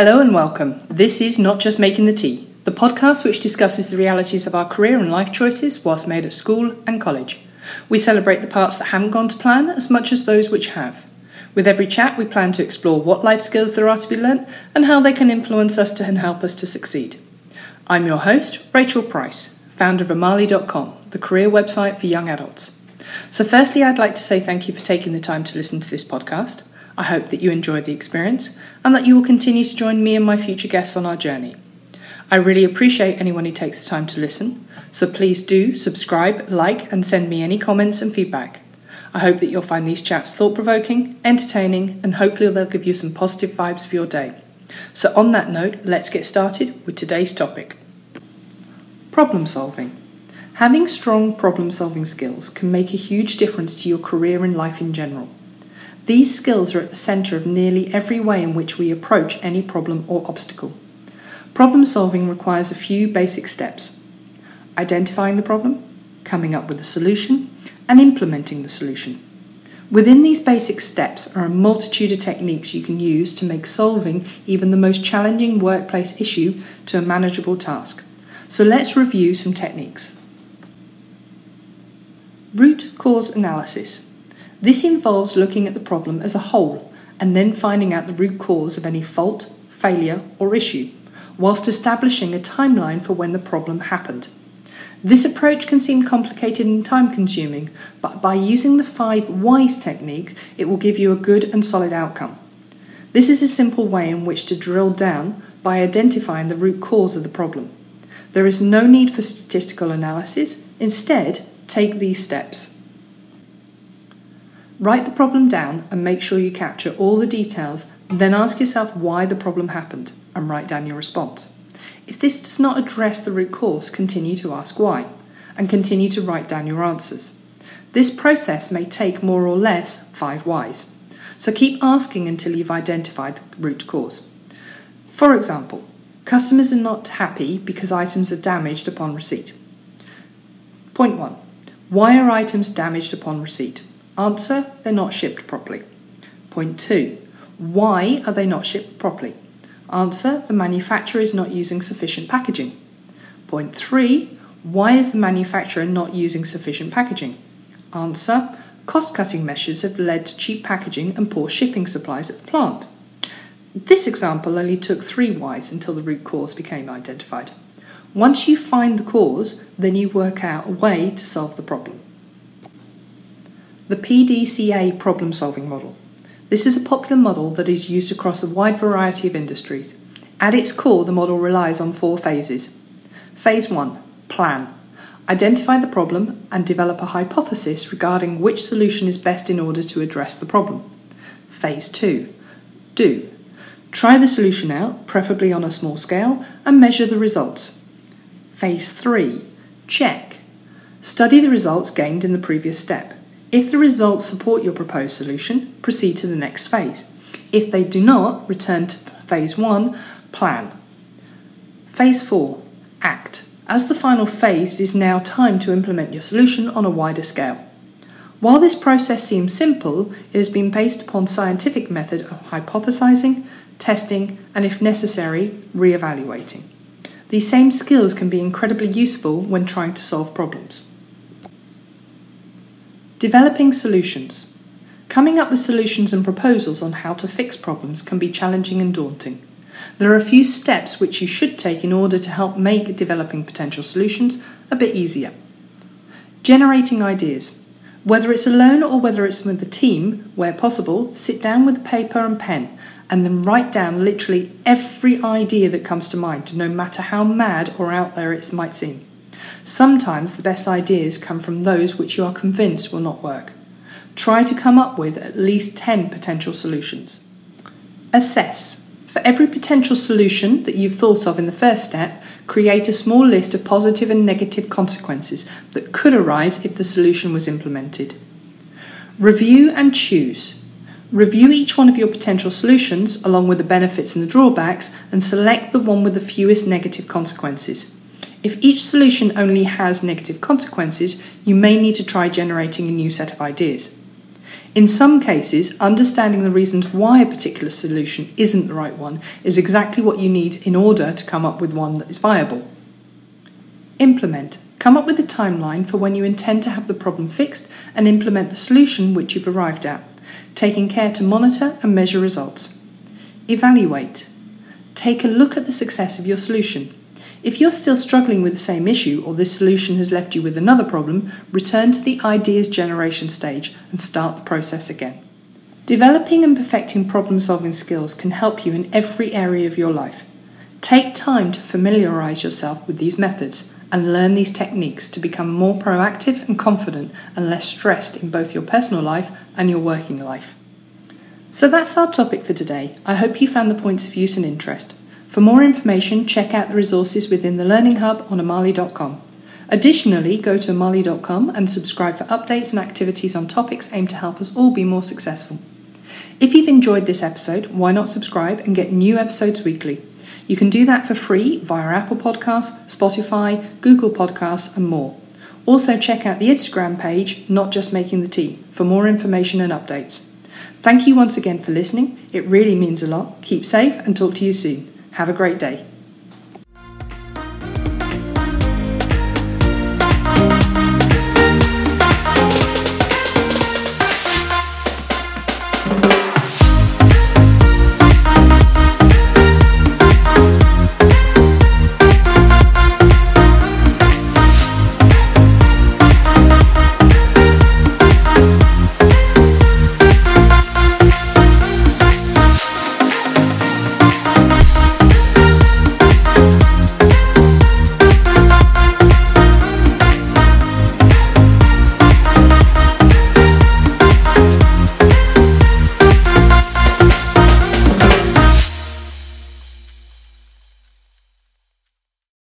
Hello and welcome. This is Not Just Making the Tea, the podcast which discusses the realities of our career and life choices whilst made at school and college. We celebrate the parts that haven't gone to plan as much as those which have. With every chat, we plan to explore what life skills there are to be learnt and how they can influence us to and help us to succeed. I'm your host, Rachel Price, founder of Amali.com, the career website for young adults. So, firstly, I'd like to say thank you for taking the time to listen to this podcast. I hope that you enjoyed the experience and that you will continue to join me and my future guests on our journey. I really appreciate anyone who takes the time to listen, so please do subscribe, like, and send me any comments and feedback. I hope that you'll find these chats thought provoking, entertaining, and hopefully they'll give you some positive vibes for your day. So, on that note, let's get started with today's topic problem solving. Having strong problem solving skills can make a huge difference to your career and life in general. These skills are at the centre of nearly every way in which we approach any problem or obstacle. Problem solving requires a few basic steps identifying the problem, coming up with a solution, and implementing the solution. Within these basic steps are a multitude of techniques you can use to make solving even the most challenging workplace issue to a manageable task. So let's review some techniques. Root cause analysis. This involves looking at the problem as a whole and then finding out the root cause of any fault, failure, or issue, whilst establishing a timeline for when the problem happened. This approach can seem complicated and time consuming, but by using the five whys technique, it will give you a good and solid outcome. This is a simple way in which to drill down by identifying the root cause of the problem. There is no need for statistical analysis, instead, take these steps. Write the problem down and make sure you capture all the details, then ask yourself why the problem happened and write down your response. If this does not address the root cause, continue to ask why and continue to write down your answers. This process may take more or less five whys, so keep asking until you've identified the root cause. For example, customers are not happy because items are damaged upon receipt. Point 1 Why are items damaged upon receipt? Answer, they're not shipped properly. Point 2. Why are they not shipped properly? Answer, the manufacturer is not using sufficient packaging. Point 3. Why is the manufacturer not using sufficient packaging? Answer, cost cutting measures have led to cheap packaging and poor shipping supplies at the plant. This example only took three whys until the root cause became identified. Once you find the cause, then you work out a way to solve the problem. The PDCA problem solving model. This is a popular model that is used across a wide variety of industries. At its core, the model relies on four phases. Phase 1 Plan. Identify the problem and develop a hypothesis regarding which solution is best in order to address the problem. Phase 2 Do. Try the solution out, preferably on a small scale, and measure the results. Phase 3 Check. Study the results gained in the previous step. If the results support your proposed solution, proceed to the next phase. If they do not, return to phase 1, plan. Phase 4, act. As the final phase, it is now time to implement your solution on a wider scale. While this process seems simple, it has been based upon scientific method of hypothesizing, testing, and if necessary, re-evaluating. These same skills can be incredibly useful when trying to solve problems. Developing solutions. Coming up with solutions and proposals on how to fix problems can be challenging and daunting. There are a few steps which you should take in order to help make developing potential solutions a bit easier. Generating ideas. Whether it's alone or whether it's with a team, where possible, sit down with a paper and pen and then write down literally every idea that comes to mind, no matter how mad or out there it might seem. Sometimes the best ideas come from those which you are convinced will not work. Try to come up with at least 10 potential solutions. Assess. For every potential solution that you've thought of in the first step, create a small list of positive and negative consequences that could arise if the solution was implemented. Review and choose. Review each one of your potential solutions along with the benefits and the drawbacks and select the one with the fewest negative consequences. If each solution only has negative consequences, you may need to try generating a new set of ideas. In some cases, understanding the reasons why a particular solution isn't the right one is exactly what you need in order to come up with one that is viable. Implement. Come up with a timeline for when you intend to have the problem fixed and implement the solution which you've arrived at, taking care to monitor and measure results. Evaluate. Take a look at the success of your solution. If you're still struggling with the same issue or this solution has left you with another problem, return to the ideas generation stage and start the process again. Developing and perfecting problem solving skills can help you in every area of your life. Take time to familiarise yourself with these methods and learn these techniques to become more proactive and confident and less stressed in both your personal life and your working life. So that's our topic for today. I hope you found the points of use and interest. For more information, check out the resources within the Learning Hub on Amali.com. Additionally, go to Amali.com and subscribe for updates and activities on topics aimed to help us all be more successful. If you've enjoyed this episode, why not subscribe and get new episodes weekly? You can do that for free via Apple Podcasts, Spotify, Google Podcasts, and more. Also, check out the Instagram page, Not Just Making the Tea, for more information and updates. Thank you once again for listening. It really means a lot. Keep safe and talk to you soon. Have a great day.